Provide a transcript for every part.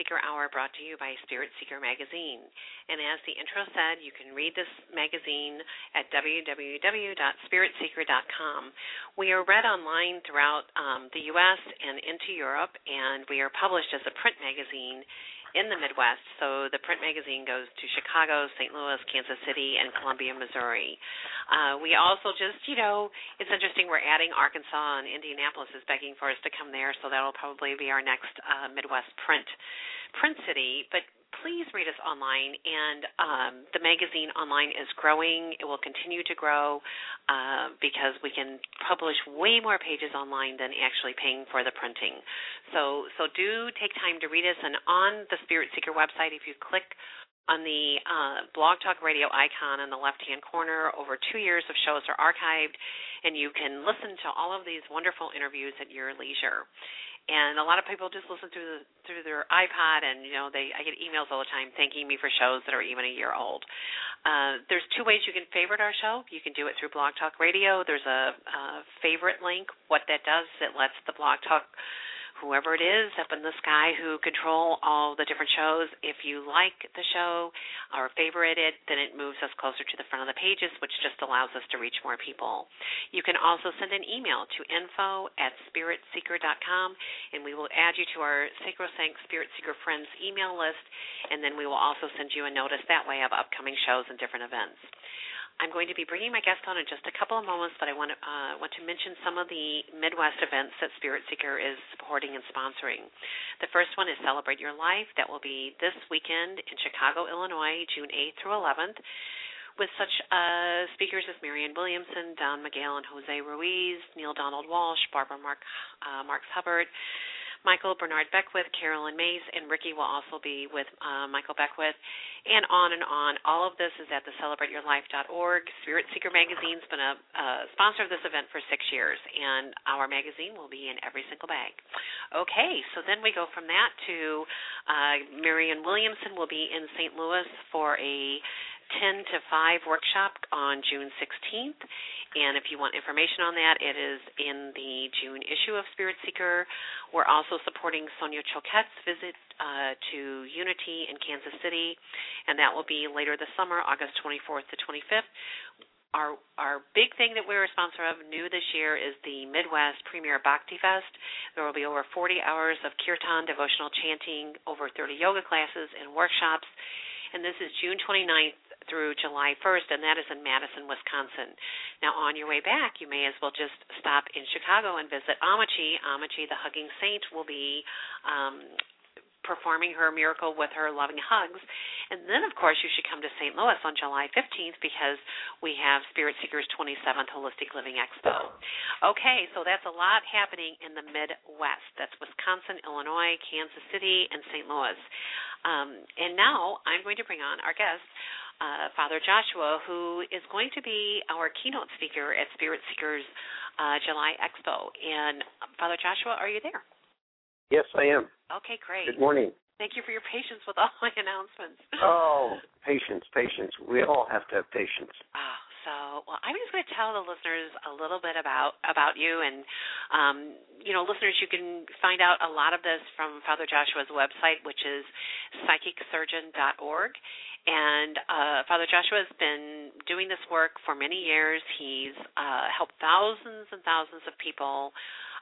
Seeker Hour brought to you by Spirit Seeker Magazine. And as the intro said, you can read this magazine at www.spiritseeker.com. We are read online throughout um, the U.S. and into Europe, and we are published as a print magazine in the Midwest. So the print magazine goes to Chicago, St. Louis, Kansas City, and Columbia, Missouri. Uh, we also just, you know, it's interesting. We're adding Arkansas and Indianapolis is begging for us to come there, so that'll probably be our next uh, Midwest print print city. But please read us online. And um, the magazine online is growing. It will continue to grow uh, because we can publish way more pages online than actually paying for the printing. So, so do take time to read us. And on the Spirit Seeker website, if you click on the uh, Blog Talk Radio icon in the left hand corner, over two years of shows are archived, and you can listen to all of these wonderful interviews at your leisure and a lot of people just listen through the, through their iPod, and you know they I get emails all the time thanking me for shows that are even a year old. Uh, there's two ways you can favorite our show. You can do it through Blog Talk Radio. There's a, a favorite link. What that does, is it lets the Blog Talk whoever it is up in the sky who control all the different shows. If you like the show or favorite it, then it moves us closer to the front of the pages, which just allows us to reach more people. You can also send an email to info at spiritseeker.com, and we will add you to our Sacrosanct Spirit Seeker Friends email list, and then we will also send you a notice that way of upcoming shows and different events. I'm going to be bringing my guest on in just a couple of moments, but I want to uh, want to mention some of the Midwest events that Spirit Seeker is supporting and sponsoring. The first one is Celebrate Your Life. That will be this weekend in Chicago, Illinois, June 8th through 11th, with such uh, speakers as Marianne Williamson, Don Miguel, and Jose Ruiz, Neale Donald Walsch, Barbara Mark, uh, Marx Hubbard. Michael Bernard Beckwith, Caroline Myss, and Ricky will also be with uh, Michael Beckwith, and on and on. All of this is at the celebrateyourlife.org. Spirit Seeker Magazine's been a, a sponsor of this event for six years, and our magazine will be in every single bag. Okay, so then we go from that to uh, Marianne Williamson will be in St. Louis for a 10 to 5 workshop on June 16th. And if you want information on that, it is in the June issue of Spirit Seeker. We're also supporting Sonia Choquette's visit uh, to Unity in Kansas City, and that will be later this summer, August 24th to 25th. Our our big thing that we're a sponsor of new this year is the Midwest Premier Bhakti Fest. There will be over 40 hours of kirtan devotional chanting, over 30 yoga classes and workshops, and this is June 29th through July 1st, and that is in Madison, Wisconsin. Now, on your way back, you may as well just stop in Chicago and visit Ammachi. Ammachi, the hugging saint, will be um, performing her miracle with her loving hugs. And then, of course, you should come to St. Louis on July 15th because we have Spirit Seekers 27th Holistic Living Expo. Okay, so that's a lot happening in the Midwest. That's Wisconsin, Illinois, Kansas City, and St. Louis. Um, and now I'm going to bring on our guest, uh, Father Joshua, who is going to be our keynote speaker at Spirit Seekers uh, July Expo. And Father Joshua, are you there? Yes, I am. Okay, great. Good morning. Thank you for your patience with all my announcements. Oh, patience, patience. We all have to have patience. Oh, so well, I'm just going to tell the listeners a little bit about about you, and um, you know, listeners, you can find out a lot of this from Father Joshua's website, which is psychicsurgeon.org. And uh, Father Joshua has been doing this work for many years. He's uh, helped thousands and thousands of people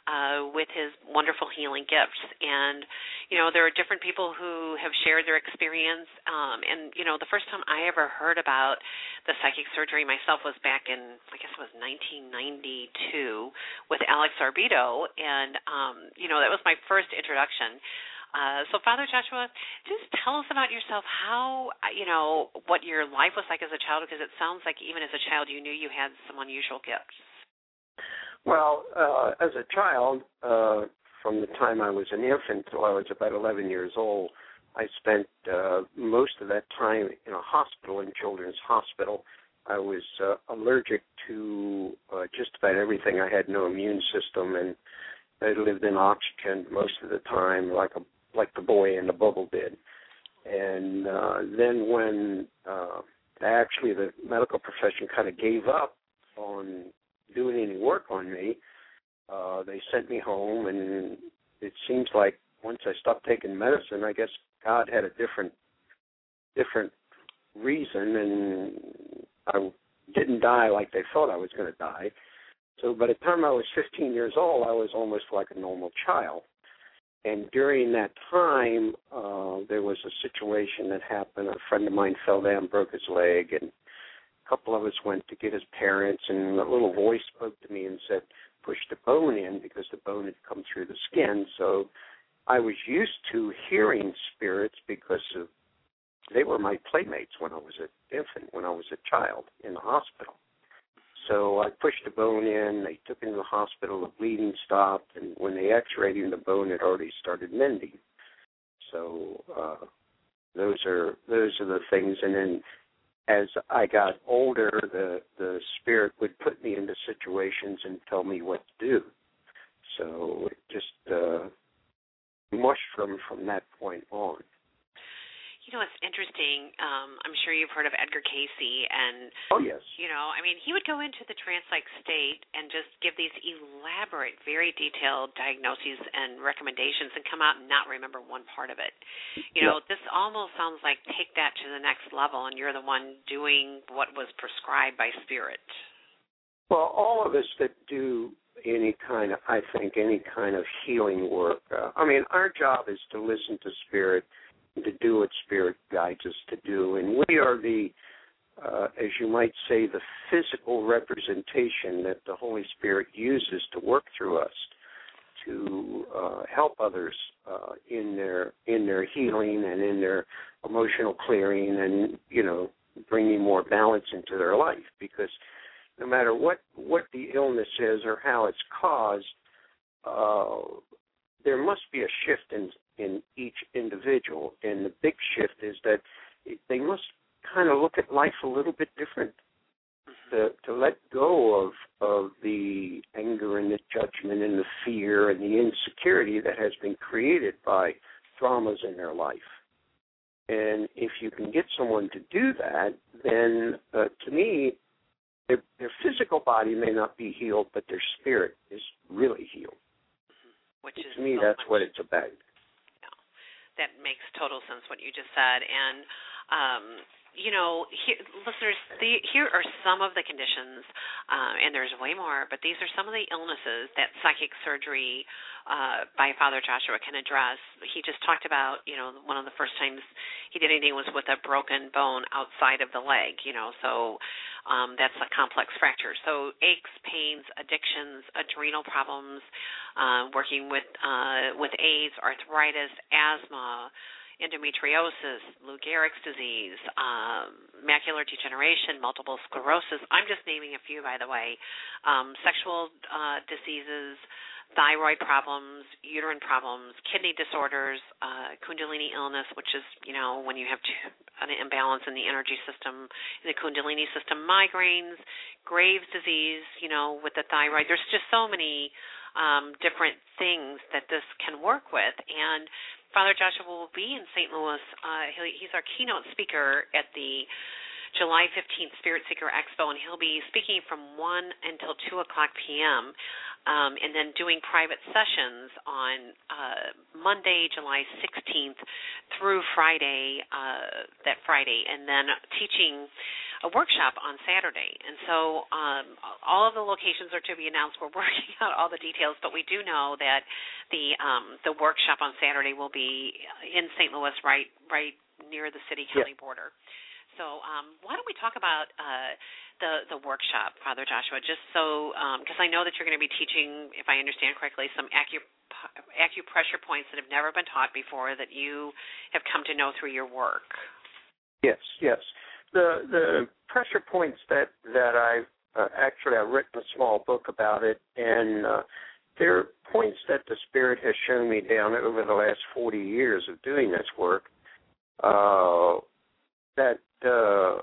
uh, with his wonderful healing gifts. And, you know, there are different people who have shared their experience. Um, and, you know, the first time I ever heard about the psychic surgery myself was back in, I guess it was 1992 with Alex Orbito. And, um, you know, that was my first introduction. Uh, so, Father Joshua, just tell us about yourself. How you know what your life was like as a child, because it sounds like even as a child you knew you had some unusual gifts. Well, uh, as a child, uh, from the time I was an infant till I was about 11 years old, I spent uh, most of that time in a hospital, in Children's Hospital. I was uh, allergic to uh, just about everything. I had no immune system, and I lived in oxygen most of the time, like a like the boy in the bubble did. And uh, then when uh, actually the medical profession kind of gave up on doing any work on me, uh, they sent me home, and it seems like once I stopped taking medicine, I guess God had a different different reason, and I didn't die like they thought I was going to die. So by the time I was 15 years old, I was almost like a normal child. And during that time, uh, there was a situation that happened. A friend of mine fell down, broke his leg, and couple of us went to get his parents. And a little voice spoke to me and said, "Push the bone in," because the bone had come through the skin. So I was used to hearing spirits because of they were my playmates when I was an infant, when I was a child in the hospital. So I pushed the bone in. They took him to the hospital. The bleeding stopped, and when they X-rayed him, the bone had already started mending. So uh, those are those are the things. And then as I got older, the the spirit would put me into situations and tell me what to do. So it just uh, mushroomed from that point on. You know, it's interesting. Um, I'm sure you've heard of Edgar Cayce, and oh yes, you know, I mean, he would go into the trance-like state and just give these elaborate, very detailed diagnoses and recommendations, and come out and not remember one part of it. You know, this almost sounds like take that to the next level, and you're the one doing what was prescribed by spirit. Well, all of us that do any kind of, I think, any kind of healing work. Uh, I mean, our job is to listen to spirit to do what Spirit guides us to do. And we are the, uh, as you might say, the physical representation that the Holy Spirit uses to work through us to uh, help others uh, in their in their healing and in their emotional clearing and you know bringing more balance into their life because no matter what what the illness is or how it's caused uh, there must be a shift in in each individual. And the big shift is that they must kind of look at life a little bit different. To, to let go of of the anger and the judgment and the fear and the insecurity that has been created by traumas in their life. And if you can get someone to do that, then uh, to me, their, their physical body may not be healed, but their spirit is really healed. Which is to me, so that's much, what it's about that makes total sense what you just said. And um you know, here, listeners, the, here are some of the conditions, uh, and there's way more, but these are some of the illnesses that psychic surgery uh, by Father Joshua can address. He just talked about, you know, one of the first times he did anything was with a broken bone outside of the leg, you know, so um, that's a complex fracture. So aches, pains, addictions, adrenal problems, uh, working with uh, with AIDS, arthritis, asthma endometriosis, Lou Gehrig's disease, um, macular degeneration, multiple sclerosis. I'm just naming a few, by the way. Um, sexual uh, diseases, thyroid problems, uterine problems, kidney disorders, uh, Kundalini illness, which is, you know, when you have an imbalance in the energy system, in the Kundalini system, migraines, Graves' disease, you know, with the thyroid. There's just so many um, different things that this can work with. And Father Joshua will be in St. Louis. Uh, he's our keynote speaker at the July 15th Spirit Seeker Expo, and he'll be speaking from 1 until 2 o'clock p.m. Um, and then doing private sessions on uh, Monday, July 16th through Friday, uh, that Friday, and then teaching a workshop on Saturday. And so um, all of the locations are to be announced. We're working out all the details, but we do know that the um, the workshop on Saturday will be in St. Louis, right right near the city county yeah. border. So um, why don't we talk about uh, the the workshop, Father Joshua? Just so because um, I know that you're going to be teaching, if I understand correctly, some acu- acupressure points that have never been taught before that you have come to know through your work. Yes, yes the the pressure points that that I uh, actually I've written a small book about it, and uh, they're points that the Spirit has shown me down over the last 40 years of doing this work. uh, that uh,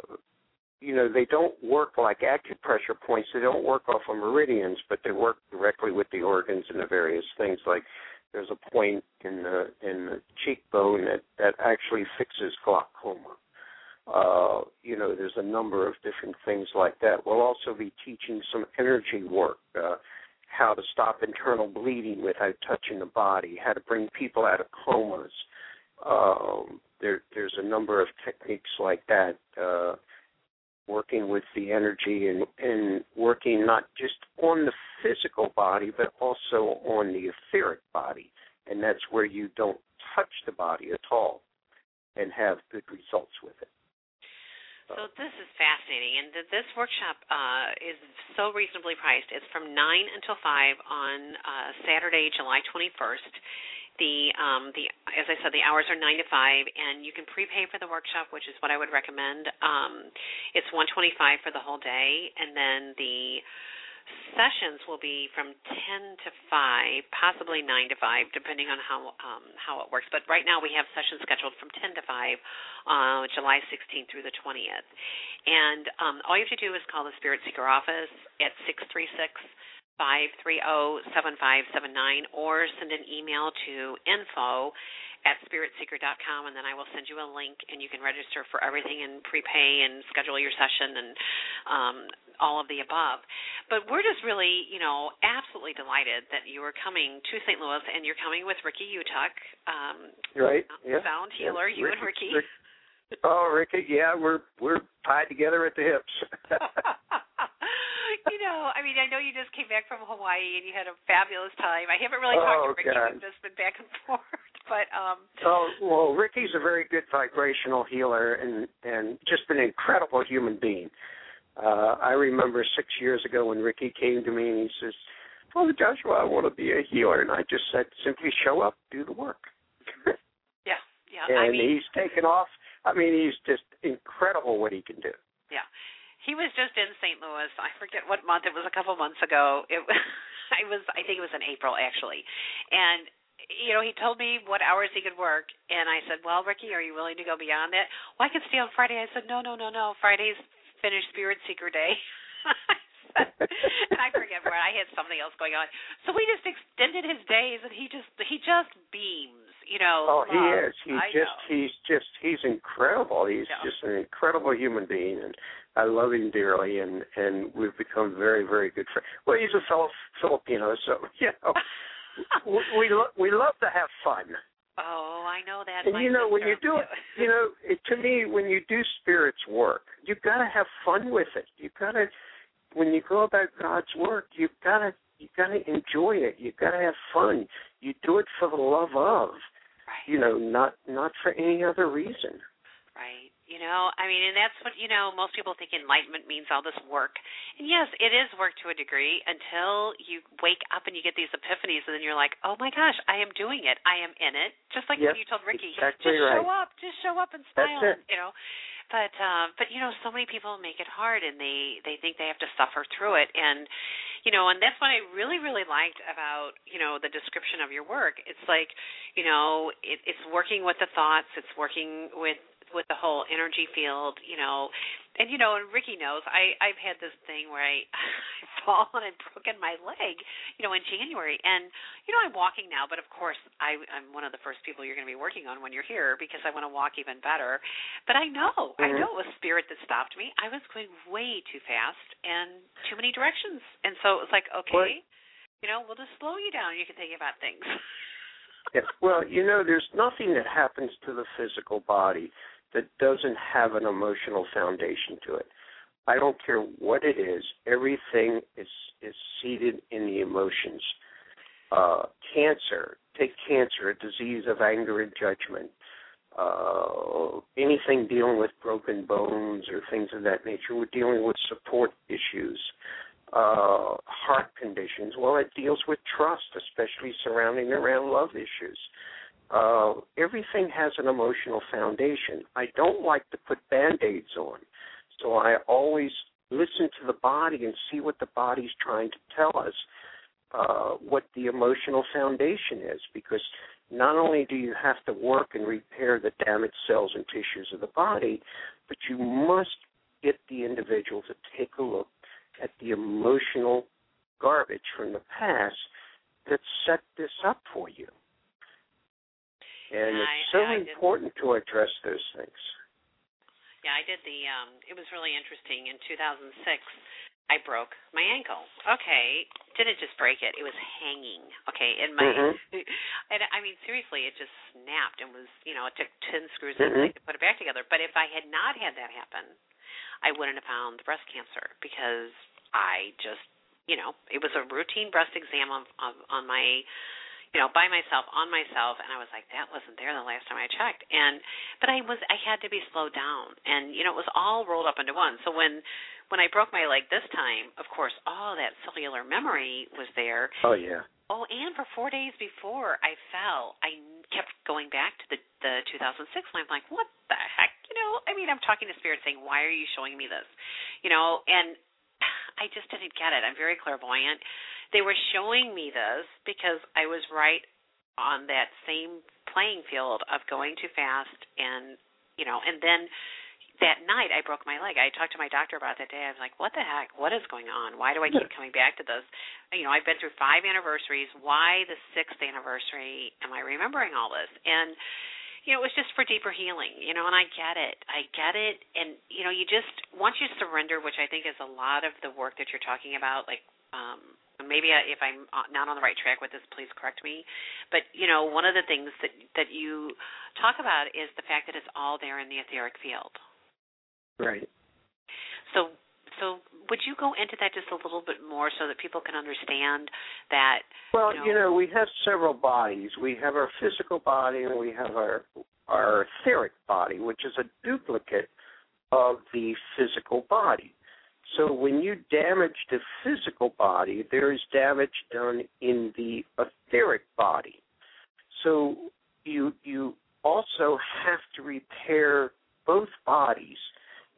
you know they don't work like acupressure points. They don't work off of meridians, but they work directly with the organs and the various things. Like there's a point in the in the cheekbone that that actually fixes glaucoma. Uh, you know, there's a number of different things like that. We'll also be teaching some energy work, uh, how to stop internal bleeding without touching the body, how to bring people out of comas. Um, there, there's a number of techniques like that. Uh, working with the energy and, and working not just on the physical body, but also on the etheric body. And that's where you don't touch the body at all and have good results with it. So this is fascinating, and this workshop uh, is so reasonably priced. It's from nine until five on uh, Saturday, July 21st. The um, the as I said, the hours are nine to five, and you can prepay for the workshop, which is what I would recommend. Um, it's 125 for the whole day, and then the sessions will be from 10 to 5, possibly 9 to 5, depending on how um, how it works. But right now we have sessions scheduled from 10 to 5, uh, July 16th through the 20th. And um, all you have to do is call the Spirit Seeker office at 636 530 7579 or send an email to info at spiritseeker.com, and then I will send you a link, and you can register for everything and prepay and schedule your session and um, all of the above. But we're just really, you know, absolutely delighted that you are coming to St. Louis, and you're coming with Ricky Utuck, um, right? Yeah. Sound healer, yeah. you Ricky, and Ricky. Rick, oh, Ricky, yeah, we're we're tied together at the hips. you know, I mean, I know you just came back from Hawaii and you had a fabulous time. I haven't really talked oh, to Ricky; God. we've just been back and forth. But um Oh well, Ricky's a very good vibrational healer and and just an incredible human being. Uh I remember six years ago when Ricky came to me and he says, "Father Joshua, I want to be a healer," and I just said, "Simply show up, do the work." yeah, yeah. and I mean, he's taken off. I mean, he's just incredible what he can do. He was just in St. Louis. I forget what month. It was a couple months ago. It I was I think it was in April actually. And you know, he told me what hours he could work and I said, "Well, Ricky, are you willing to go beyond that?" "Well, I can stay on Friday." I said, "No, no, no, no. Friday's finished Spirit Seeker Day." and I forget where I had something else going on. So we just extended his days and he just he just beams you know. Oh, he love. is. He's I just know. he's just he's incredible. He's Yeah. just an incredible human being, and I love him dearly. And and we've become very very good friends. Well, he's a fellow Filipino, so you know we we, lo- we love to have fun. Oh, I know that. And you know when you do it, you know it, to me when you do spirits work, you've got to have fun with it. You've got to when you go about God's work, you've got to you've got to enjoy it. You've got to have fun. You do it for the love of, right. you know, not not for any other reason. Right. You know, I mean, and that's what, you know, most people think enlightenment means all this work. And yes, it is work to a degree until you wake up and you get these epiphanies and then you're like, oh my gosh, I am doing it. I am in it. Just like Yep, when you told Ricky, exactly just right. show up, just show up and smile, you know. But um but you know, so many people make it hard and they they think they have to suffer through it and you know, and that's what I really really liked about, you know, the description of your work. It's like, you know, it, it's working with the thoughts, it's working with with the whole energy field, you know. And you know, and Ricky knows, I I've had this thing where I I've fallen and broken my leg, you know, in January. And you know, I'm walking now, but of course, I I'm one of the first people you're going to be working on when you're here because I want to walk even better. But I know, I Mhm. know it was spirit that stopped me. I was going way too fast and too many directions. And so it was like, okay, you know, we'll just slow you down. You can think about things. Yeah. Well, you know, there's nothing that happens to the physical body that doesn't have an emotional foundation to it. I don't care what it is. Everything is is seated in the emotions. Uh, cancer, take cancer, a disease of anger and judgment. Uh, anything dealing with broken bones or things of that nature. We're dealing with support issues uh, heart conditions. Well, it deals with trust, especially surrounding around love issues. Uh, everything has an emotional foundation. I don't like to put band aids on, so I always listen to the body and see what the body's trying to tell us. uh, what the emotional foundation is because not only do you have to work and repair the damaged cells and tissues of the body, but you must get the individual to take a look at the emotional garbage from the past that set this up for you. And it's so I important to address those things. Yeah, I did the um it was really interesting in 2006 I broke my ankle. Okay, didn't just break it; it was hanging. Okay, in my, mm-hmm. and I mean seriously, it just snapped and was, you know, it took ten screws mm-hmm. to put it back together. But if I had not had that happen, I wouldn't have found the breast cancer because I just, you know, it was a routine breast exam of, of on my you know, by myself, on myself, and I was like, that wasn't there the last time I checked. And but I was, I had to be slowed down, and you know, it was all rolled up into one. So when when I broke my leg this time, of course, all that cellular memory was there. Oh yeah. Oh, and for four days before I fell, I kept going back to the the 2006, and I'm like, what the heck? You know, I mean, I'm talking to spirit, saying, why are you showing me this? You know, and I just didn't get it. I'm very clairvoyant they were showing me this because I was right on that same playing field of going too fast and you know and then that night I broke my leg. I talked to my doctor about that day. I was like, "What the heck? What is going on? Why do I keep coming back to this? You know, I've been through five anniversaries. Why the sixth anniversary am I remembering all this?" And you know, it was just for deeper healing. You know, and I get it. I get it. And you know, you just once you surrender, which I think is a lot of the work that you're talking about, like um maybe if I'm uh, not on the right track with this, please correct me. But you know, one of the things that that you talk about is the fact that it's all there in the etheric field. Right. So, so would you go into that just a little bit more so that people can understand that? Well, you know, you know we have several bodies. We have our physical body, and we have our our etheric body, which is a duplicate of the physical body. So when you damage the physical body, there is damage done in the etheric body. So you you also have to repair both bodies.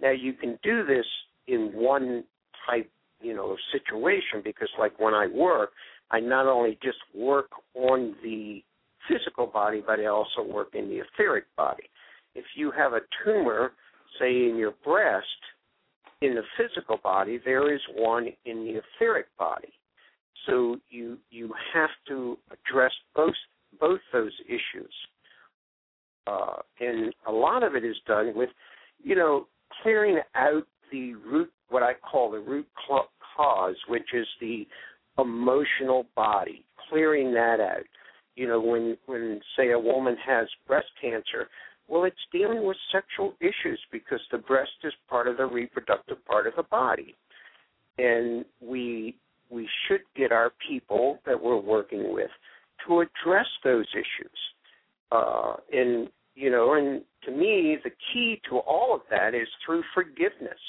Now you can do this in one type, you know, situation because like when I work, I not only just work on the physical body, but I also work in the etheric body. If you have a tumor, say in your breast, in the physical body, there is one in the etheric body. So you you have to address both both those issues, uh, and a lot of it is done with, you know, clearing out the root, what I call the root cause, which is the emotional body, clearing that out. You know, when when say a woman has breast cancer, well, it's dealing with sexual issues because the breast is part of the reproductive part of the body, and we we should get our people that we're working with to address those issues. Uh, and you know, and to me, the key to all of that is through forgiveness.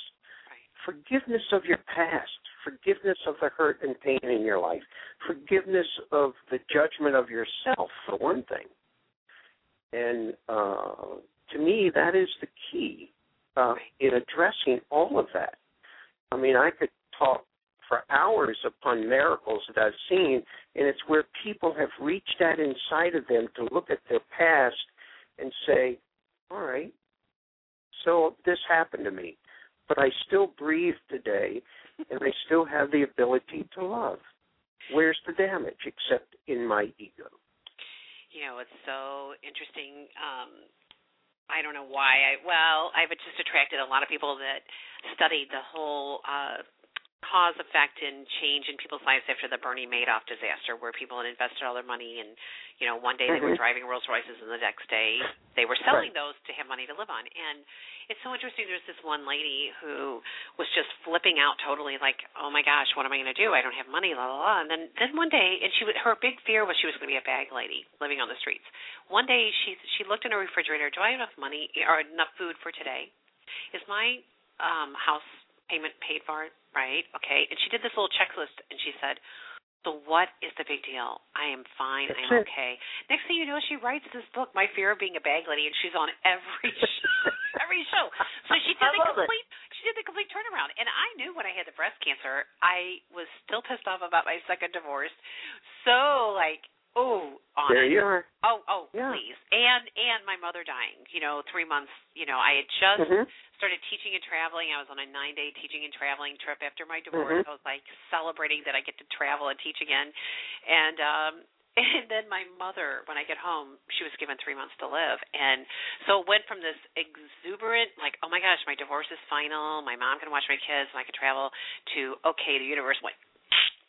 Forgiveness of your past, forgiveness of the hurt and pain in your life, forgiveness of the judgment of yourself, for one thing and uh, to me, that is the key uh, in addressing all of that. I mean, I could talk for hours upon miracles that I've seen, and it's where people have reached that inside of them to look at their past and say, all right, so this happened to me, but I still breathe today, and I still have the ability to love. Where's the damage except in my ego? You know, it's so interesting. Um, I don't know why I well, I've just attracted a lot of people that studied the whole uh cause effect and change in people's lives after the Bernie Madoff disaster where people had invested all their money and you know one day mm-hmm. they were mm-hmm. driving Rolls Royces and the next day they were selling right. those to have money to live on and it's so interesting there's this one lady who was just flipping out totally like oh my gosh what am I going to do I don't have money la la la and then then one day and she her big fear was she was going to be a bag lady living on the streets one day she she looked in her refrigerator do I have enough money or enough food for today is my um house payment paid for it, right? Okay. And she did this little checklist and she said, So what is the big deal? I am fine, That's I'm it. okay. Next thing you know, she writes this book, My Fear of Being a Bag Lady, and she's on every every show. So she did the complete it. she did the complete turnaround. And I knew when I had the breast cancer, I was still pissed off about my second divorce. So like Oh, on there you are. Oh, oh, yeah. please. And and my mother dying. You know, three months. You know, I had just mm-hmm. started teaching and traveling. I was on a nine day teaching and traveling trip after my divorce. Mm-hmm. I was like celebrating that I get to travel and teach again. And um and then my mother, when I get home, she was given three months to live, and so it went from this exuberant, like, oh my gosh, my divorce is final, my mom can watch my kids, and I can travel, to okay, the universe went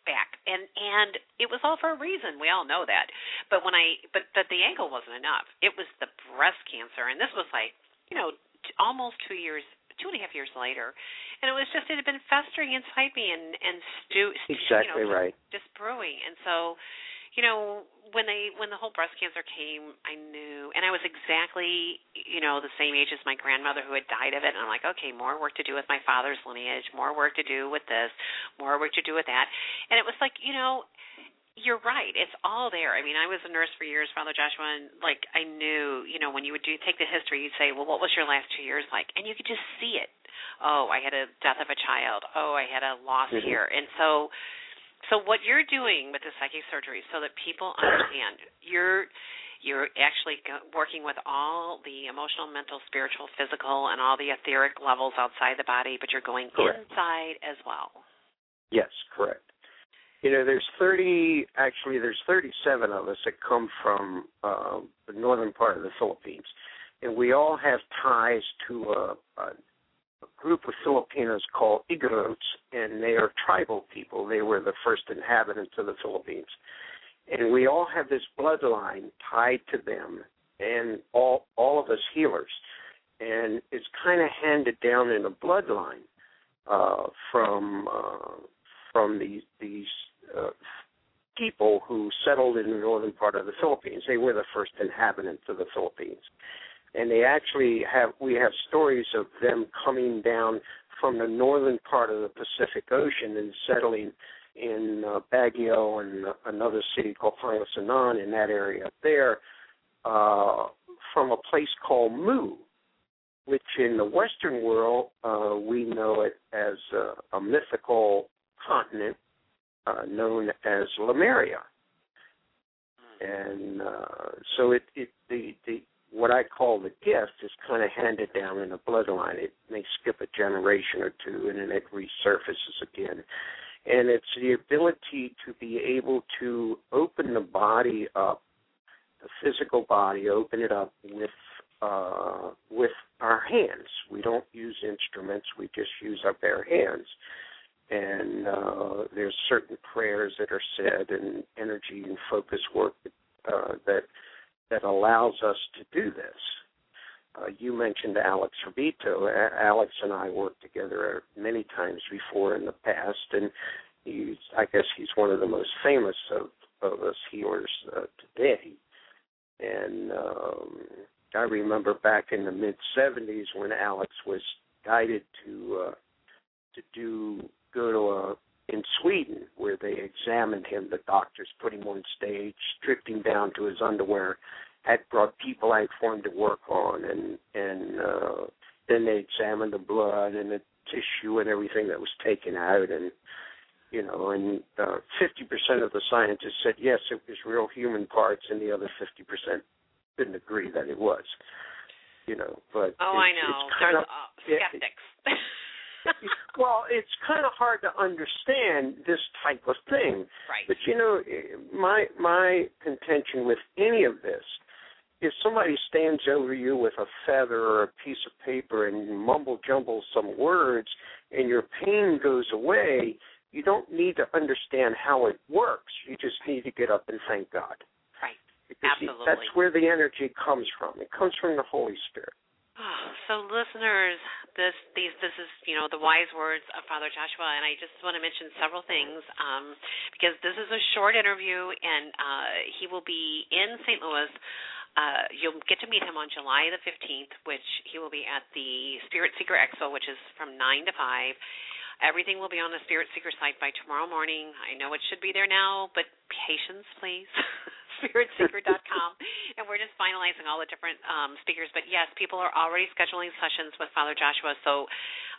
back. And and it was all for a reason. We all know that. But when i but but the ankle wasn't enough. It was the breast cancer. And this was like you know t- almost two years two and a half years later. And it was just it had been festering inside me and and stew exactly you know, right. just brewing. And so you know when they when the whole breast cancer came i knew and i was exactly you know the same age as my grandmother who had died of it and i'm like okay more work to do with my father's lineage more work to do with this more work to do with that. And it was like you know you're right it's all there. I mean i was a nurse for years father joshua and like i knew you know when you would do take the history you'd say well what was your last two years like? And you could just see it. Oh i had a death of a child. Oh i had a loss mm-hmm. here. And so so what you're doing with the psychic surgery, so that people understand, you're you're actually working with all the emotional, mental, spiritual, physical, and all the etheric levels outside the body, but you're going correct. inside as well. Yes, correct. You know, there's 30, actually, there's 37 of us that come from uh, the northern part of the Philippines, and we all have ties to a, a a group of Filipinos called Igorots, and they are tribal people. They were the first inhabitants of the Philippines. And we all have this bloodline tied to them, and all all of us healers. And it's kind of handed down in a bloodline uh, from uh, from these these uh, people who settled in the northern part of the Philippines. They were the first inhabitants of the Philippines and they actually have we have stories of them coming down from the northern part of the Pacific Ocean and settling in uh, Baguio and another city called Pangasinan in that area there uh, from a place called Mu, which in the Western world uh, we know it as a, a mythical continent uh, known as Lemuria. And uh, so it, it the, the what I call the gift is kind of handed down in a bloodline. It may skip a generation or two and then it resurfaces again. And it's the ability to be able to open the body up, the physical body, open it up with uh, with our hands. We don't use instruments. We just use our bare hands. And uh, there's certain prayers that are said and energy and focus work uh, that that allows us to do this. Uh, you mentioned Alex Orbito. Alex and I worked together many times before in the past, and he's, I guess he's one of the most famous of, of us healers uh, today. And um, I remember back in the mid 70s when Alex was guided to uh, to do go to a in Sweden where they examined him. The doctors put him on stage, stripped him down to his underwear, had brought people out for him to work on, and and uh, then they examined the blood and the tissue and everything that was taken out, and you know, and uh, fifty uh, percent of the scientists said yes, it was real human parts, and the other fifty percent didn't agree that it was. You know, but oh, I know, it's kind there's of, uh, skeptics. It, well, it's kind of hard to understand this type of thing. Right. But you know, my my contention with any of this, if somebody stands over you with a feather or a piece of paper and mumble jumble some words, and your pain goes away, you don't need to understand how it works. You just need to get up and thank God. Right. Because Absolutely. that's where the energy comes from. It comes from the Holy Spirit. Oh, so listeners, this these this is you know the wise words of Father Joshua, and I just want to mention several things um, because this is a short interview, and uh, he will be in St. Louis. Uh, you'll get to meet him on July the 15th, which he will be at the Spirit Seeker Expo, which is from 9 to 5. Everything will be on the Spirit Seeker site by tomorrow morning. I know it should be there now, but patience, please. spiritseeker.com, and we're just finalizing all the different um, speakers. But yes, people are already scheduling sessions with Father Joshua. So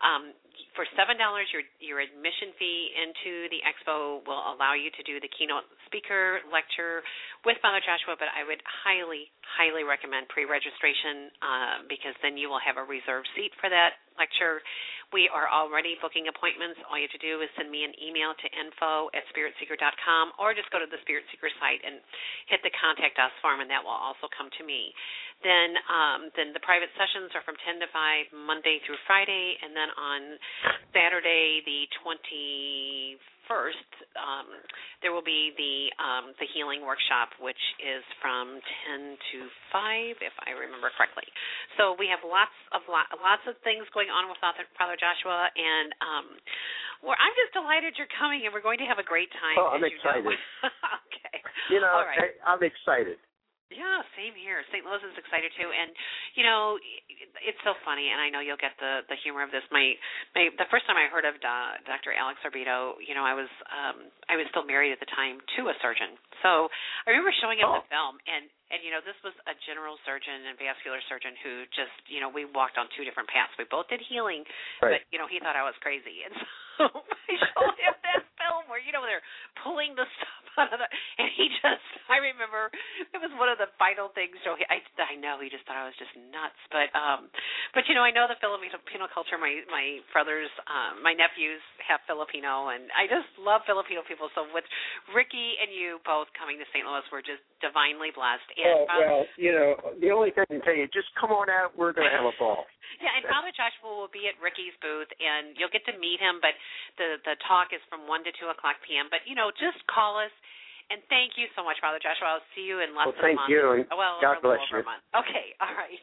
um, for seven dollars, your your admission fee into the expo will allow you to do the keynote speaker lecture with Father Joshua. But I would highly, highly recommend pre-registration uh, because then you will have a reserved seat for that lecture. We are already booking appointments. All you have to do is send me an email to info at spiritseeker.com or just go to the Spirit Seeker site and hit the contact us form, and that will also come to me. Then, um, then the private sessions are from 10 to 5 Monday through Friday, and then on Saturday the 21st, um, there will be the um, the healing workshop, which is from 10 to 5, if I remember correctly. So we have lots of lots of things going on with Father, Father Joshua, and um, well, I'm just delighted you're coming, and we're going to have a great time. Oh, I'm excited. You know. okay. You know, All right. I, I'm excited. Yeah, same here. St. Louis is excited too, and you know, it's so funny. And I know you'll get the the humor of this. My, my the first time I heard of uh, Dr. Alex Orbito, you know, I was um I was still married at the time to a surgeon. So I remember showing him oh. the film, and and you know, this was a general surgeon and vascular surgeon who just you know we walked on two different paths. We both did healing, right. but you know he thought I was crazy, and so I showed him that film where you know they're pulling the stuff out of the, and he just I remember it was one of the final things. So he, I I know he just thought I was just nuts, but um, but you know I know the Filipino culture. My my brothers, um, my nephews have Filipino, and I just love Filipino people. So with Ricky and you both coming to St. Louis, we're just divinely blessed. And oh, well, you know, the only thing I can tell you, just come on out. We're going to have a ball. yeah, and Father Joshua will be at Ricky's booth, and you'll get to meet him. But the the talk is from one to two o'clock p.m. But you know, just call us. And thank you so much, Father Joshua. I'll see you in less well, than a month. You. well, God bless you. Okay, all right.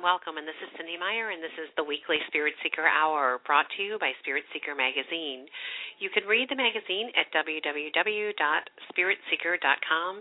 Welcome, and this is Cindy Meyer, and this is the weekly Spirit Seeker Hour brought to you by Spirit Seeker Magazine. You can read the magazine at www.spiritseeker.com,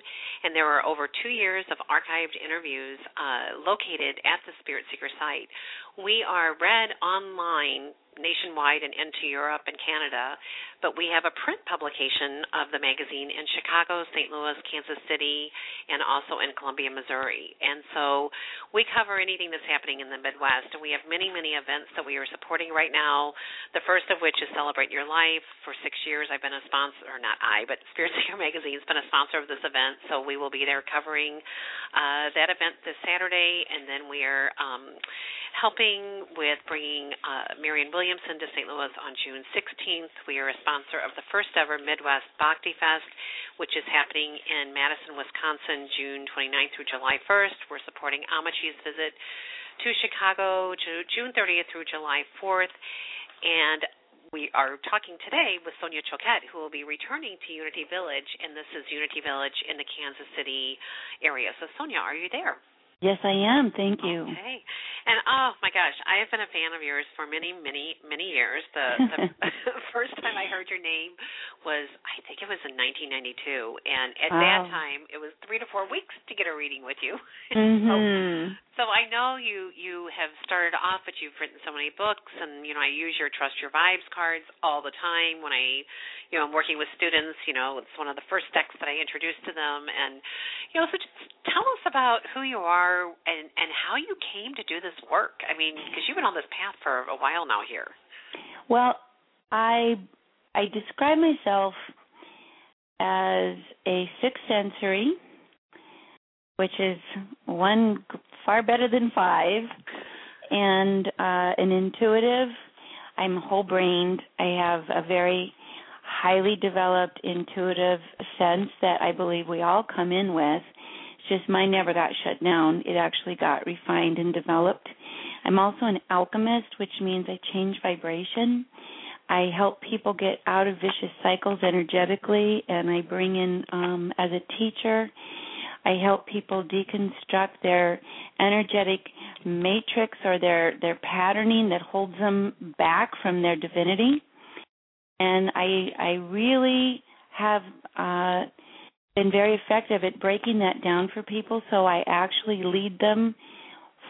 and there are over two years of archived interviews uh, located at the Spirit Seeker site. We are read online nationwide and into Europe and Canada, but we have a print publication of the magazine in Chicago, St. Louis, Kansas City, and also in Columbia, Missouri. And so we cover anything that's happening in the Midwest, and we have many, many events that we are supporting right now. The first of which is Celebrate Your Life for six years, I've been a sponsor, or not I, but Spirit Seeker Magazine has been a sponsor of this event. So we will be there covering uh, that event this Saturday, and then we are um, helping with bringing uh, Marianne Williamson to St. Louis on June 16th. We are a sponsor of the first ever Midwest Bhakti Fest, which is happening in Madison, Wisconsin, June 29th through July 1st. We're supporting Ammachi's visit to Chicago June 30th through July 4th. And we are talking today with Sonia Choquette, who will be returning to Unity Village, and this is Unity Village in the Kansas City area. So, Sonia, are you there? Yes, I am. Thank you. Okay. And oh my gosh, I have been a fan of yours for many, many, many years. The, the first time I heard your name was, I think it was in 1992, and at wow. that time it was three to four weeks to get a reading with you. Mm-hmm. so, so I know you you have started off, but you've written so many books, and you know I use your Trust Your Vibes cards all the time when I, you know, I'm working with students. You know, it's one of the first decks that I introduce to them, and you know, so just tell us about who you are and and how you came to do this work. I mean, because you've been on this path for a while now here. Well, I I describe myself as a sixth sensory, which is one far better than five, and uh, an intuitive. I'm whole brained. I have a very highly developed intuitive sense that I believe we all come in with just mine never got shut down. It actually got refined and developed. I'm also an alchemist, which means I change vibration. I help people get out of vicious cycles energetically, and I bring in um, as a teacher. I help people deconstruct their energetic matrix or their their patterning that holds them back from their divinity. And I I really have uh, been very effective at breaking that down for people. So I actually lead them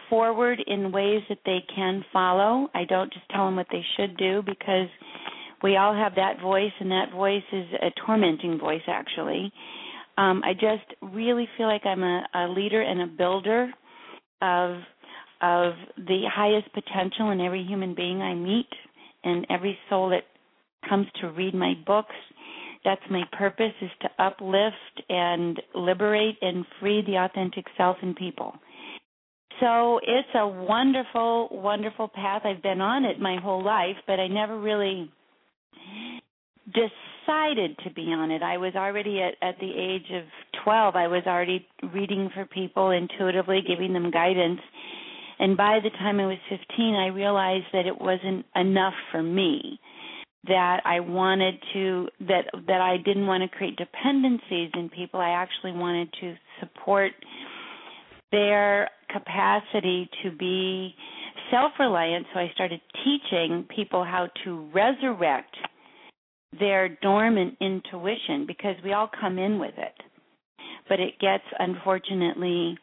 forward in ways that they can follow. I don't just tell them what they should do because we all have that voice, and that voice is a tormenting voice, actually. Um, I just really feel like I'm a, a leader and a builder of of the highest potential in every human being I meet and every soul that comes to read my books. That's my purpose is to uplift and liberate and free the authentic self in people. So it's a wonderful, wonderful path. I've been on it my whole life, but I never really decided to be on it. I was already at, at the age of 12, I was already reading for people intuitively, giving them guidance. And by the time I was 15, I realized that it wasn't enough for me. That I wanted to that that I didn't want to create dependencies in people. I actually wanted to support their capacity to be self reliant. So I started teaching people how to resurrect their dormant intuition because we all come in with it. But it gets, unfortunately,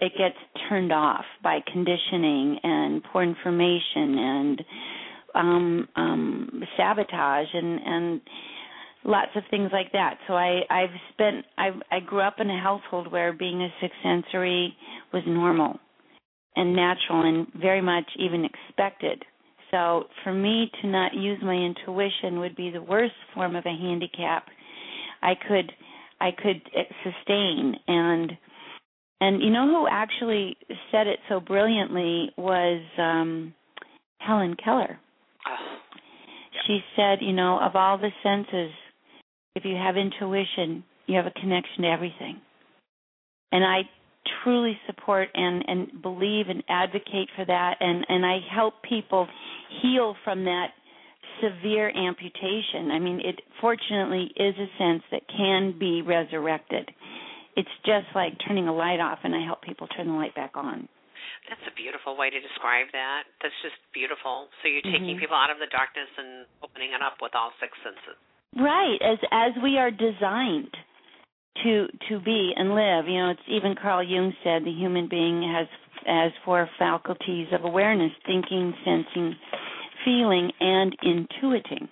it gets turned off by conditioning and poor information and um, um, sabotage and, and lots of things like that. So I I've spent I I grew up in a household where being a sixth sensory was normal and natural and very much even expected. So for me to not use my intuition would be the worst form of a handicap I could I could sustain and and you know who actually said it so brilliantly was um Helen Keller. She said, you know, of all the senses, if you have intuition, you have a connection to everything. And I truly support and and believe and advocate for that and and I help people heal from that severe amputation. I mean, it fortunately is a sense that can be resurrected. It's just like turning a light off and I help people turn the light back on. That's a beautiful way to describe that. That's just beautiful. So you're taking mm-hmm. people out of the darkness and opening it up with all six senses. Right, as as we are designed to to be and live. You know, it's even Carl Jung said the human being has has four faculties of awareness: thinking, sensing, feeling, and intuiting.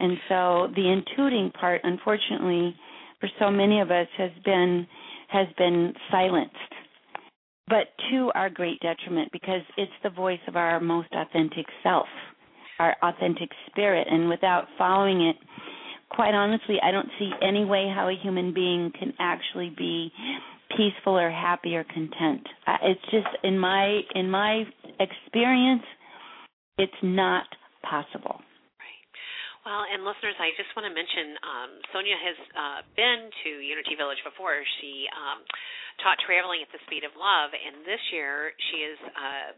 And so the intuiting part, unfortunately, for so many of us, has been has been silenced, but to our great detriment because it's the voice of our most authentic self, our authentic spirit, and without following it quite honestly, I don't see any way how a human being can actually be peaceful or happy or content. It's just in my in my experience, it's not possible. Well, and listeners, I just want to mention um, Sonia has uh, been to Unity Village before. She um, taught traveling at the speed of love, and this year she is uh,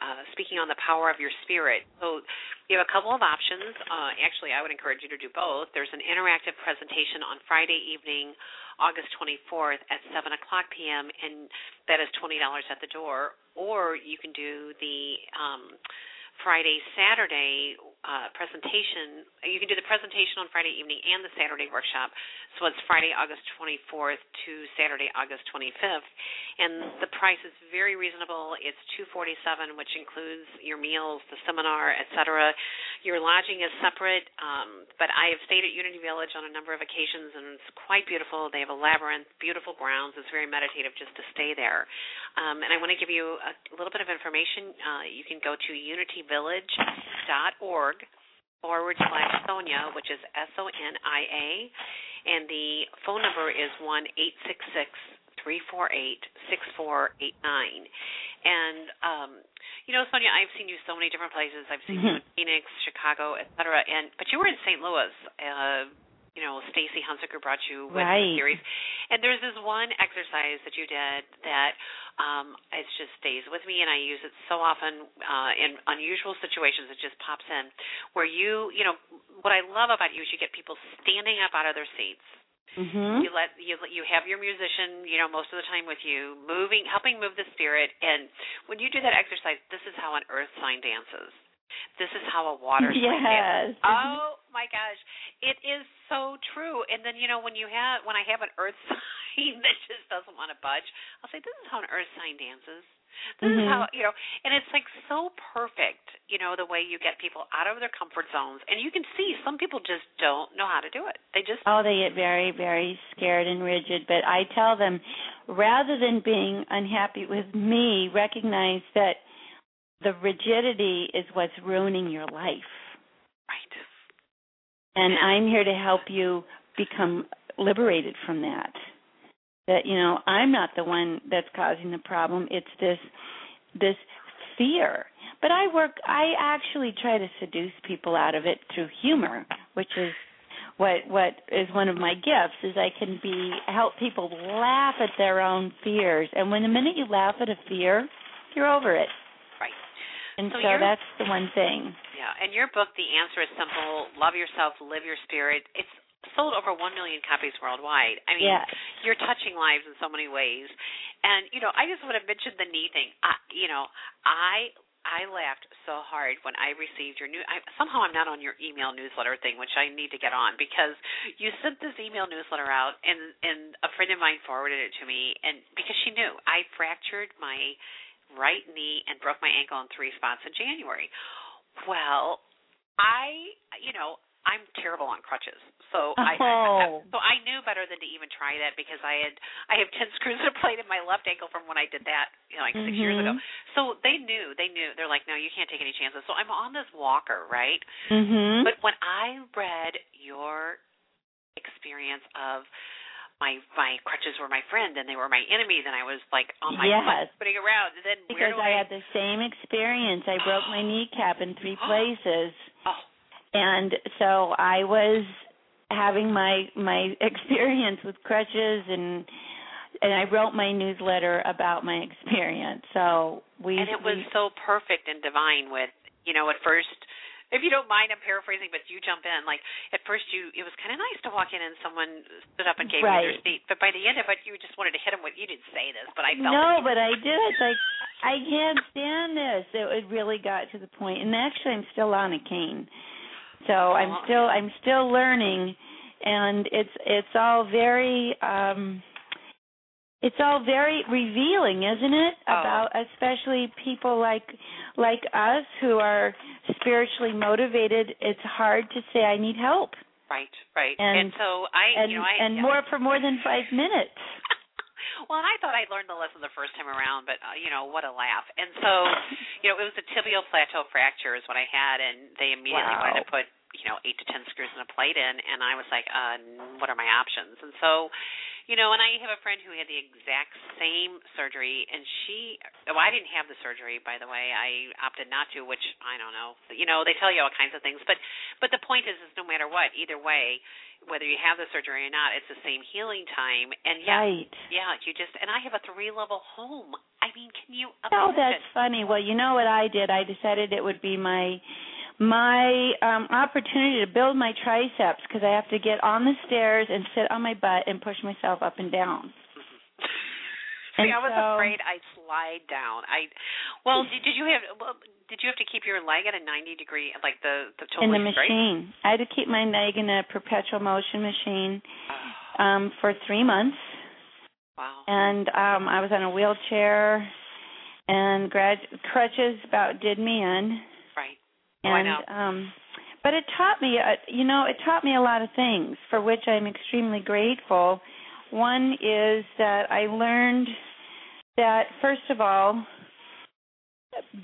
uh, speaking on the power of your spirit. So you have a couple of options. Uh, actually, I would encourage you to do both. There's an interactive presentation on Friday evening, August 24th at 7 o'clock p.m., and that is $20 at the door. Or you can do the um, Friday, Saturday uh, presentation. You can do the presentation on Friday evening and the Saturday workshop. So it's Friday, August 24th to Saturday, August 25th, and the price is very reasonable. It's 247, which includes your meals, the seminar, etc. Your lodging is separate, um, but I have stayed at Unity Village on a number of occasions, and it's quite beautiful. They have a labyrinth, beautiful grounds. It's very meditative just to stay there. Um, and I want to give you a little bit of information. Uh, you can go to unityvillage.org forward slash Sonia, which is S O N I A, and the phone number is one eight six six three four eight six four eight nine. And um, you know, Sonia, I've seen you so many different places. I've seen mm-hmm. you in Phoenix, Chicago, et cetera. And but you were in St. Louis uh, you know Stacy Hunsaker brought you with right. the series, and there's this one exercise that you did that um it just stays with me, and I use it so often uh in unusual situations. It just pops in where you you know what I love about you is you get people standing up out of their seats. Mhm. You let you you have your musician, you know, most of the time with you, moving, helping move the spirit. And when you do that exercise, this is how an earth sign dances. This is how a water sign Yes. dances. Oh my gosh, it is so true. And then you know when you have when I have an earth sign that just doesn't want to budge, I'll say this is how an earth sign dances. This is Mhm. how you know, and it's like so perfect, you know, the way you get people out of their comfort zones, and you can see some people just don't know how to do it. They just Oh, they get very, very scared and rigid. But I tell them, rather than being unhappy with me, recognize that the rigidity is what's ruining your life. right. And I'm here to help you become liberated from that. That you know, I'm not the one that's causing the problem. It's this this fear. But I work I actually try to seduce people out of it through humor, which is what what is one of my gifts is I can be help people laugh at their own fears. And when the minute you laugh at a fear, you're over it. And So so, that's the one thing. Yeah, and your book, The Answer is Simple: Love Yourself, Live Your Spirit. It's sold over one million copies worldwide. I mean, Yes. you're touching lives in so many ways. And you know, I just want to mention the knee thing. I, you know, I I laughed so hard when I received your new. I, somehow I'm not on your email newsletter thing, which I need to get on because you sent this email newsletter out, and and a friend of mine forwarded it to me, and because she knew I fractured my right knee and broke my ankle in three spots in January. Well, I, you know, I'm terrible on crutches, so I, Oh. I so I knew better than to even try that because I had I have ten screws in a plate in my left ankle from when I did that, you know, like 6 years ago. Mhm. So they knew, they knew. They're like, no, you can't take any chances. So I'm on this walker, right? Mhm. But when I read your experience of my my crutches were my friend and they were my enemy, then I was like on my Yes. butt spinning around. And then where Because do I had the same experience. I broke my kneecap in three oh. places. Oh, And so I was having my my experience with crutches and and I wrote my newsletter about my experience. So we and it was we, so perfect and divine. With you know, at first, if you don't mind, I'm paraphrasing, but you jump in. Like at first, you it was kind of nice to walk in and someone stood up and gave you their seat. But by the end of it, you just wanted to hit them with. You didn't say this, but I felt no, but I did. It's like I can't stand this. It, it really got to the point. and actually, I'm still on a cane, so I'm Oh. still I'm still learning, and it's it's all very um it's all very revealing, isn't it? Oh. About especially people like like us who are spiritually motivated. It's hard to say I need help, right, right. And- so I, and you know, I and yeah. more for more than five minutes. well, and I thought I'd learned the lesson the first time around, but uh, you know what a laugh! And so, you know, it was a tibial plateau fracture is what I had, and they immediately Wow. wanted to put you know eight to ten screws in a plate in, and I was like, uh, what are my options? And so, you know, and I have a friend who had the exact same surgery, and she, well, I didn't have the surgery, by the way. I opted not to, which I don't know. You know, they tell you all kinds of things, but but the point is, is no matter what, either way, whether you have the surgery or not, it's the same healing time. And yeah, Right. yeah, you just and I have a three level home. I mean, can you Oh, that's funny. Well, you know what I did? I decided it would be my my um opportunity to build my triceps because I have to get on the stairs and sit on my butt and push myself up and down. See, And I was so- afraid I'd slide down. I well, did, did you have well, did you have to keep your leg at a ninety degree, like the the in the straight? machine. I had to keep my leg in a perpetual motion machine Oh, um for 3 months wow. and um I was on a wheelchair and grad crutches about did me in. Oh, and know. um but it taught me uh, you know it taught me a lot of things for which i'm extremely grateful. One is that i learned that first of all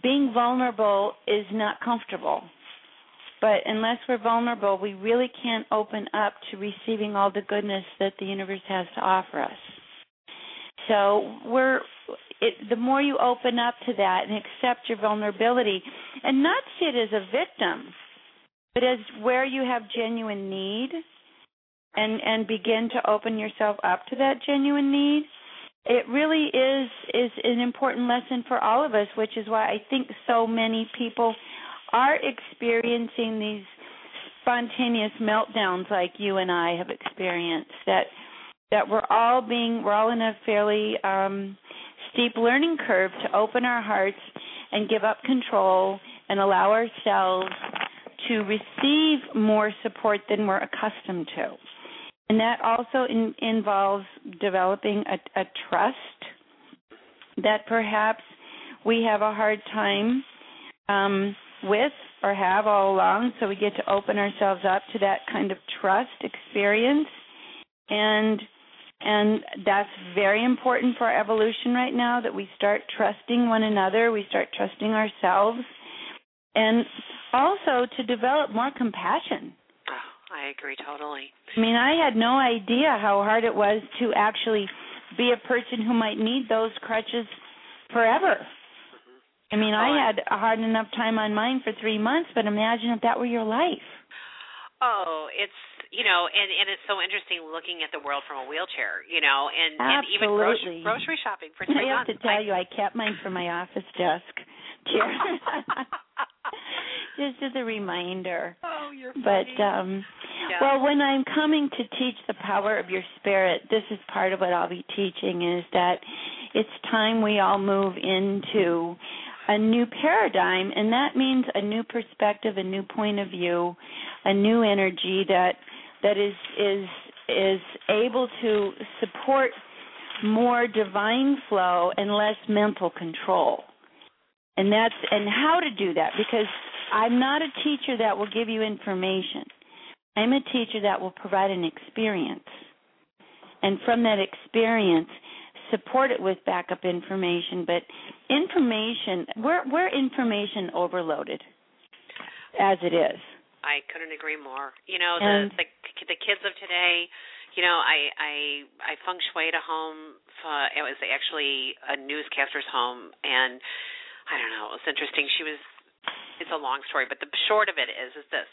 being vulnerable is not comfortable. But unless we're vulnerable we really can't open up to receiving all the goodness that the universe has to offer us. So we're it, the more you open up to that and accept your vulnerability. And not see it as a victim, but as where you have genuine need, and and begin to open yourself up to that genuine need it really is is an important lesson for all of us which is why i think so many people are experiencing these spontaneous meltdowns like you and i have experienced that that we're all being we're all in a fairly um steep learning curve to open our hearts and give up control and allow ourselves to receive more support than we're accustomed to. And that also in, involves developing a, a trust that perhaps we have a hard time um, with or have all along. So we get to open ourselves up to that kind of trust experience. And and that's very important for our evolution right now that we start trusting one another, we start trusting ourselves, and also to develop more compassion. Oh, I agree totally. I mean, I had no idea how hard it was to actually be a person who might need those crutches forever. I mean, I oh, had a hard enough time on mine for three months, but imagine if that were your life. Oh, it's you know, and and it's so interesting looking at the world from a wheelchair, you know, and and even grocery, grocery shopping for three I months. Have to tell I, you, I kept mine for my office desk chair. Just as a reminder. Oh, you're funny. But um yeah. well, when I'm coming to teach the power of your spirit, this is part of what I'll be teaching is that it's time we all move into a new paradigm, and that means a new perspective, a new point of view, a new energy that that is is is able to support more divine flow and less mental control. And that's and how to do that because I'm not a teacher that will give you information. I'm a teacher that will provide an experience. And from that experience, support it with backup information, but information we're we're information overloaded as it is. I couldn't agree more. You know, the the, the kids of today, you know, I I I feng shuied a home. Uh, it was actually a newscaster's home, and I don't know. It was interesting. She was it's a long story, but the short of it is is this.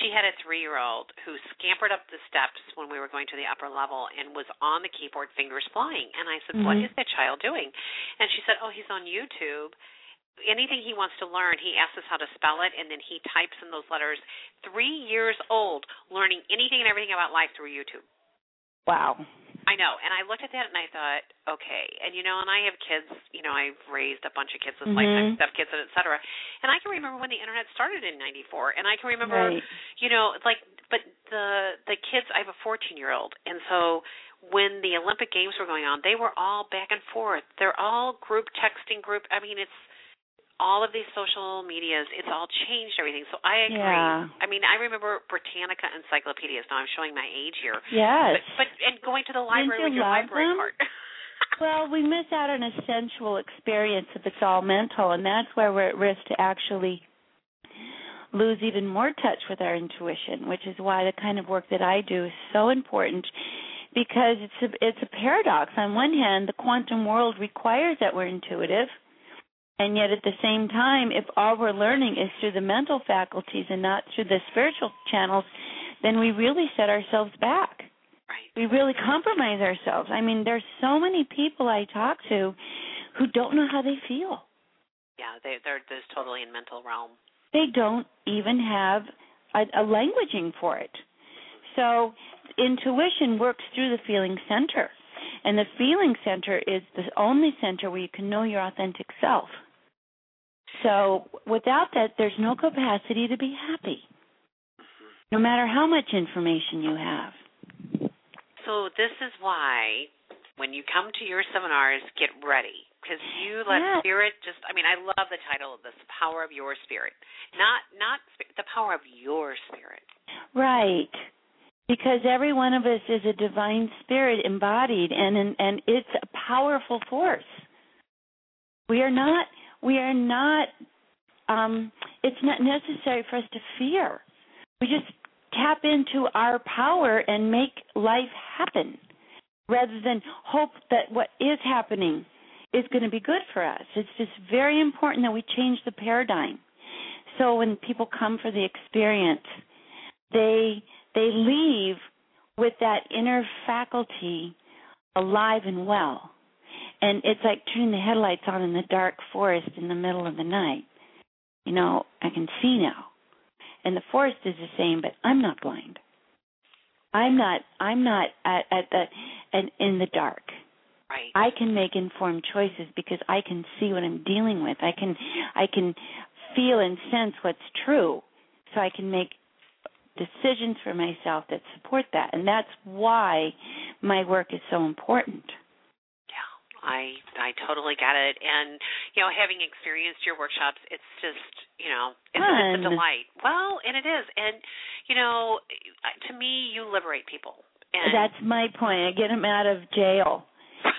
She had a 3-year-old who scampered up the steps when we were going to the upper level and was on the keyboard fingers flying. And I said, mm-hmm. "What is that child doing?" And she said, "Oh, he's on YouTube." Anything he wants to learn, he asks us how to spell it, and then he types in those letters. Three years old, learning anything and everything about life through YouTube. Wow. I know, and I looked at that and I thought, okay, and you know, and I have kids. You know, I've raised a bunch of kids with mm-hmm. lifetime stuff kids, and et cetera. And I can remember when the internet started in '94, and I can remember, right. you know, like, but the the kids. I have a 14 year old, and so when the Olympic Games were going on, they were all back and forth. They're all group texting, group. I mean, it's all of these social medias, it's all changed everything. So I agree. Yeah. I mean, I remember Britannica encyclopedias. Now I'm showing my age here. Yes. But, but and going to the library with your library them? card. well, we miss out on a sensual experience if it's all mental, and that's where we're at risk to actually lose even more touch with our intuition, which is why the kind of work that I do is so important because it's a, it's a paradox. On one hand, the quantum world requires that we're intuitive and yet, at the same time, if all we're learning is through the mental faculties and not through the spiritual channels, then we really set ourselves back. Right. We really compromise ourselves. I mean, there's so many people I talk to who don't know how they feel. Yeah, they, they're just totally in mental realm. They don't even have a, a languaging for it. So, intuition works through the feeling center. And the feeling center is the only center where you can know your authentic self. So without that, there's no capacity to be happy, no matter how much information you have. So this is why when you come to your seminars, get ready because you let yes. spirit just i mean i love the title of this power of your spirit not not the power of your spirit right because every one of us is a divine spirit embodied and and it's a powerful force we are not we are not um it's not necessary for us to fear. We just tap into our power and make life happen rather than hope that what is happening is going to be good for us. It's just very important that we change the paradigm. So when people come for the experience they they leave with that inner faculty alive and well. And it's like turning the headlights on in the dark forest in the middle of the night. You know, I can see now. And the forest is the same, but I'm not blind. I'm not I'm not at, at the at, in the dark. Right. I can make informed choices because I can see what I'm dealing with. I can I can feel and sense what's true. So I can make decisions for myself that support that. And that's why my work is so important. I I totally get it. And you know, having experienced your workshops, it's just you know, it's, it's a delight. Well, and it is. And you know, to me, you liberate people. And that's my point. I get them out of jail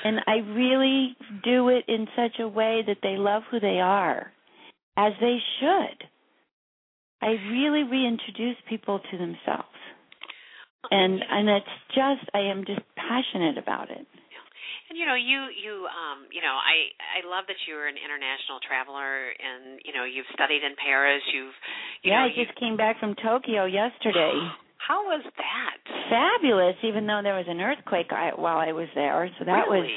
and I really do it in such a way that they love who they are, as they should. I really reintroduce people to themselves, and and it's just I am just passionate about it. And you know, you you um you know, I I love that you're an international traveler, and you know, you've studied in Paris. You've you yeah, know, I just came back from Tokyo yesterday. How was that? Fabulous, even though there was an earthquake while I was there, so that really? was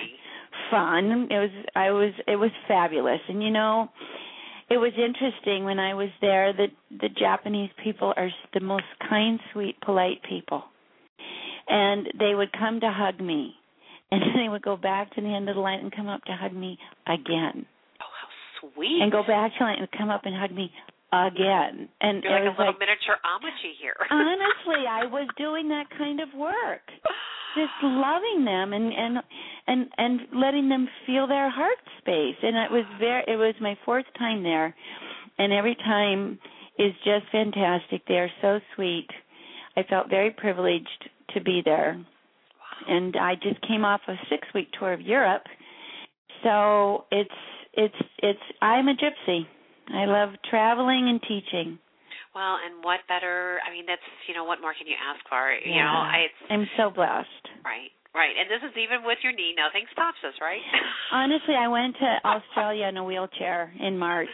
fun. It was I was it was fabulous, and you know, it was interesting when I was there that the Japanese people are the most kind, sweet, polite people, and they would come to hug me, and then they would go back to the end of the line and come up to hug me again. Oh, how sweet! And go back to the line and come up and hug me again. And You're like a little like, miniature Ammachi here. honestly, I was doing that kind of work. Just loving them and and and and letting them feel their heart space. And it was very it was my fourth time there and every time is just fantastic. They are so sweet. I felt very privileged to be there. And I just came off a 6-week tour of Europe. So it's it's it's I'm a gypsy. I love traveling and teaching. Well, and what better? I mean, that's you know, what more can you ask for? Yeah. You know, I, it's I'm so blessed. right, right, and this is even with your knee. Nothing stops us, right? Honestly, I went to Australia in a wheelchair in March.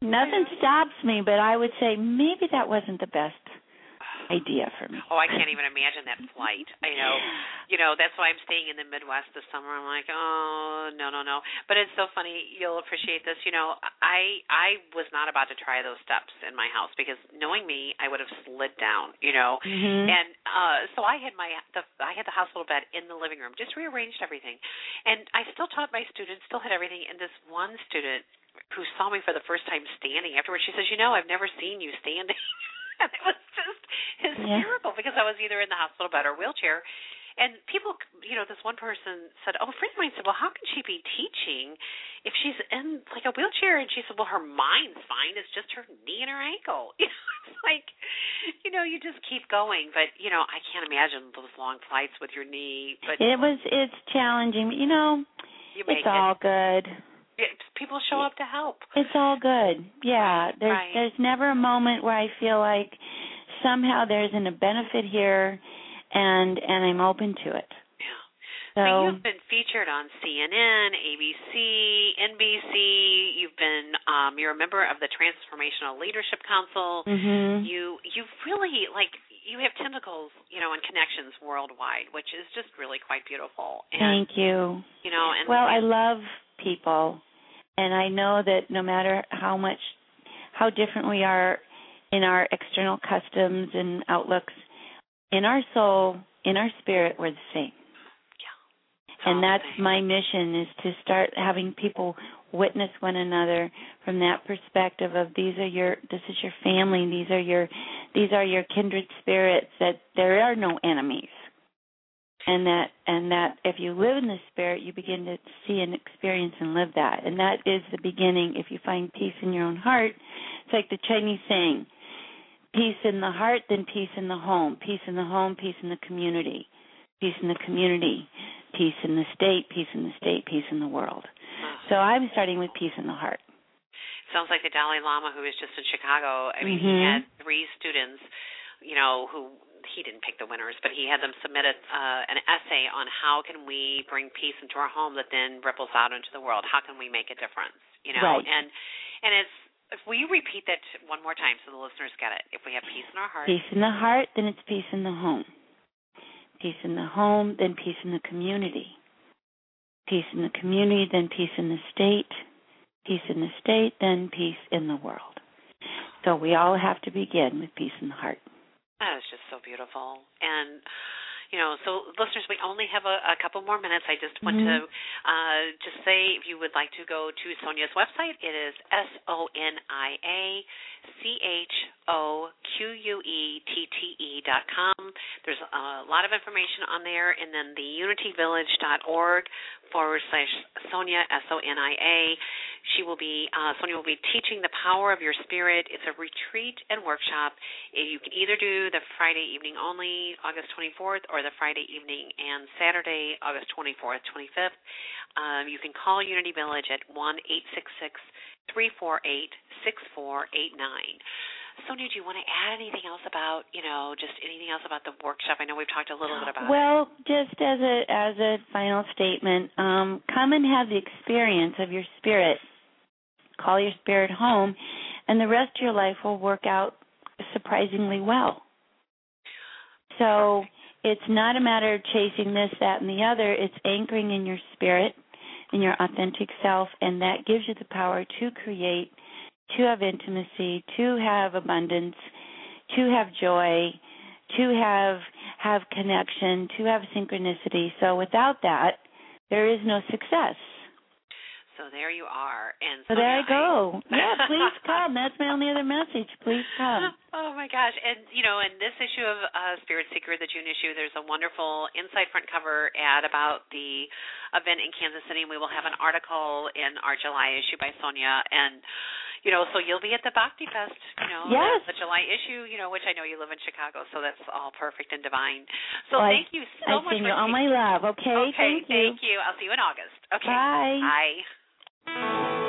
Nothing stops me, but I would say maybe that wasn't the best idea for me. Oh, I can't even imagine that flight. I know, you know, that's why I'm staying in the Midwest this summer. I'm like, oh no, no, no. But it's so funny. You'll appreciate this. You know, I I was not about to try those steps in my house because knowing me, I would have slid down. You know, Mm-hmm. and uh so I had my the I had the hospital bed in the living room, just rearranged everything, and I still taught my students, still had everything. And this one student who saw me for the first time standing afterwards, she says, "You know, I've never seen you standing." and it was just hysterical because I was either in the hospital bed or wheelchair. And people, you know, this one person said, "Oh, a friend of mine said, well, how can she be teaching if she's in like a wheelchair?" And she said, "Well, her mind's fine. It's just her knee and her ankle." You know, it's like, you know, you just keep going. But you know, I can't imagine those long flights with your knee. But It was it's challenging. You know, you make it's all good. It. People show up to help. It's all good. Yeah, there's right. there's never a moment where I feel like somehow there isn't a benefit here, and and I'm open to it. Yeah. So So you've been featured on CNN, ABC, NBC. You've been um, you're a member of the Transformational Leadership Council. mhm. You you really like you have tentacles, you know, and connections worldwide, which is just really quite beautiful. And Thank you. you know, and Well, I love people, and I know that no matter how much, how different we are in our external customs and outlooks, in our soul, in our spirit, we're the same. all And that's my mission is to start having people witness one another from that perspective of these are your this is your family. These are your these are your kindred spirits that there are no enemies and that and that if you live in the spirit you begin to see and experience and live that and that is the beginning if you find peace in your own heart it's like the chinese saying peace in the heart then peace in the home peace in the home peace in the community peace in the community peace in the state peace in the state peace in the world so i'm starting with peace in the heart Sounds like the Dalai Lama who was just in Chicago. I mean, he Mhm. had three students, you know, who he didn't pick the winners, but he had them submit a, uh, an essay on how can we bring peace into our home that then ripples out into the world. How can we make a difference? You know, Right. and and it's if we repeat that one more time so the listeners get it. If we have peace in our heart, peace in the heart then it's peace in the home peace in the home, then peace in the community. Peace in the community, then peace in the state. Peace in the state, then peace in the world. So we all have to begin with peace in the heart. That is just so beautiful. And you know, so listeners, we only have a, a couple more minutes. I just want mm-hmm. to uh, just say if you would like to go to Sonia's website, it is S O N I A C H O Q U E T T E dot com. There's a lot of information on there, and then the unityvillage.org forward slash Sonia S O N I A. She will be uh, Sonia will be teaching the power of your spirit. It's a retreat and workshop. You can either do the Friday evening only, August 24th, or the Friday evening and Saturday, August 24th, 25th. Um, you can call Unity Village at one eight six six three four eight six four eight nine. Sonia, do you want to add anything else about, you know, just anything else about the workshop? I know we've talked a little bit about well, it. Just as a as a final statement, um, come and have the experience of your spirit. Call your spirit home, and the rest of your life will work out surprisingly well. So it's not a matter of chasing this, that, and the other. It's anchoring in your spirit, in your authentic self, and that gives you the power to create, to have intimacy, to have abundance, to have joy, to have have connection, to have synchronicity. So without that, there is no success. So there you are. And so there I go. yeah, please come. That's my only other message. Please come. Oh my gosh! And you know, in this issue of uh, Spirit Seeker, the June issue, there's a wonderful inside front cover ad about the event in Kansas City, and we will have an article in our July issue by Sonia. And you know, so you'll be at the Bhakti Fest, you know, yes. the, July issue, you know, which I know you live in Chicago, so that's all perfect and divine. So well, thank you so I much. I send you all my love. Okay. Okay. Thank you. Thank you. I'll see you in August. Okay. Bye. Bye. You.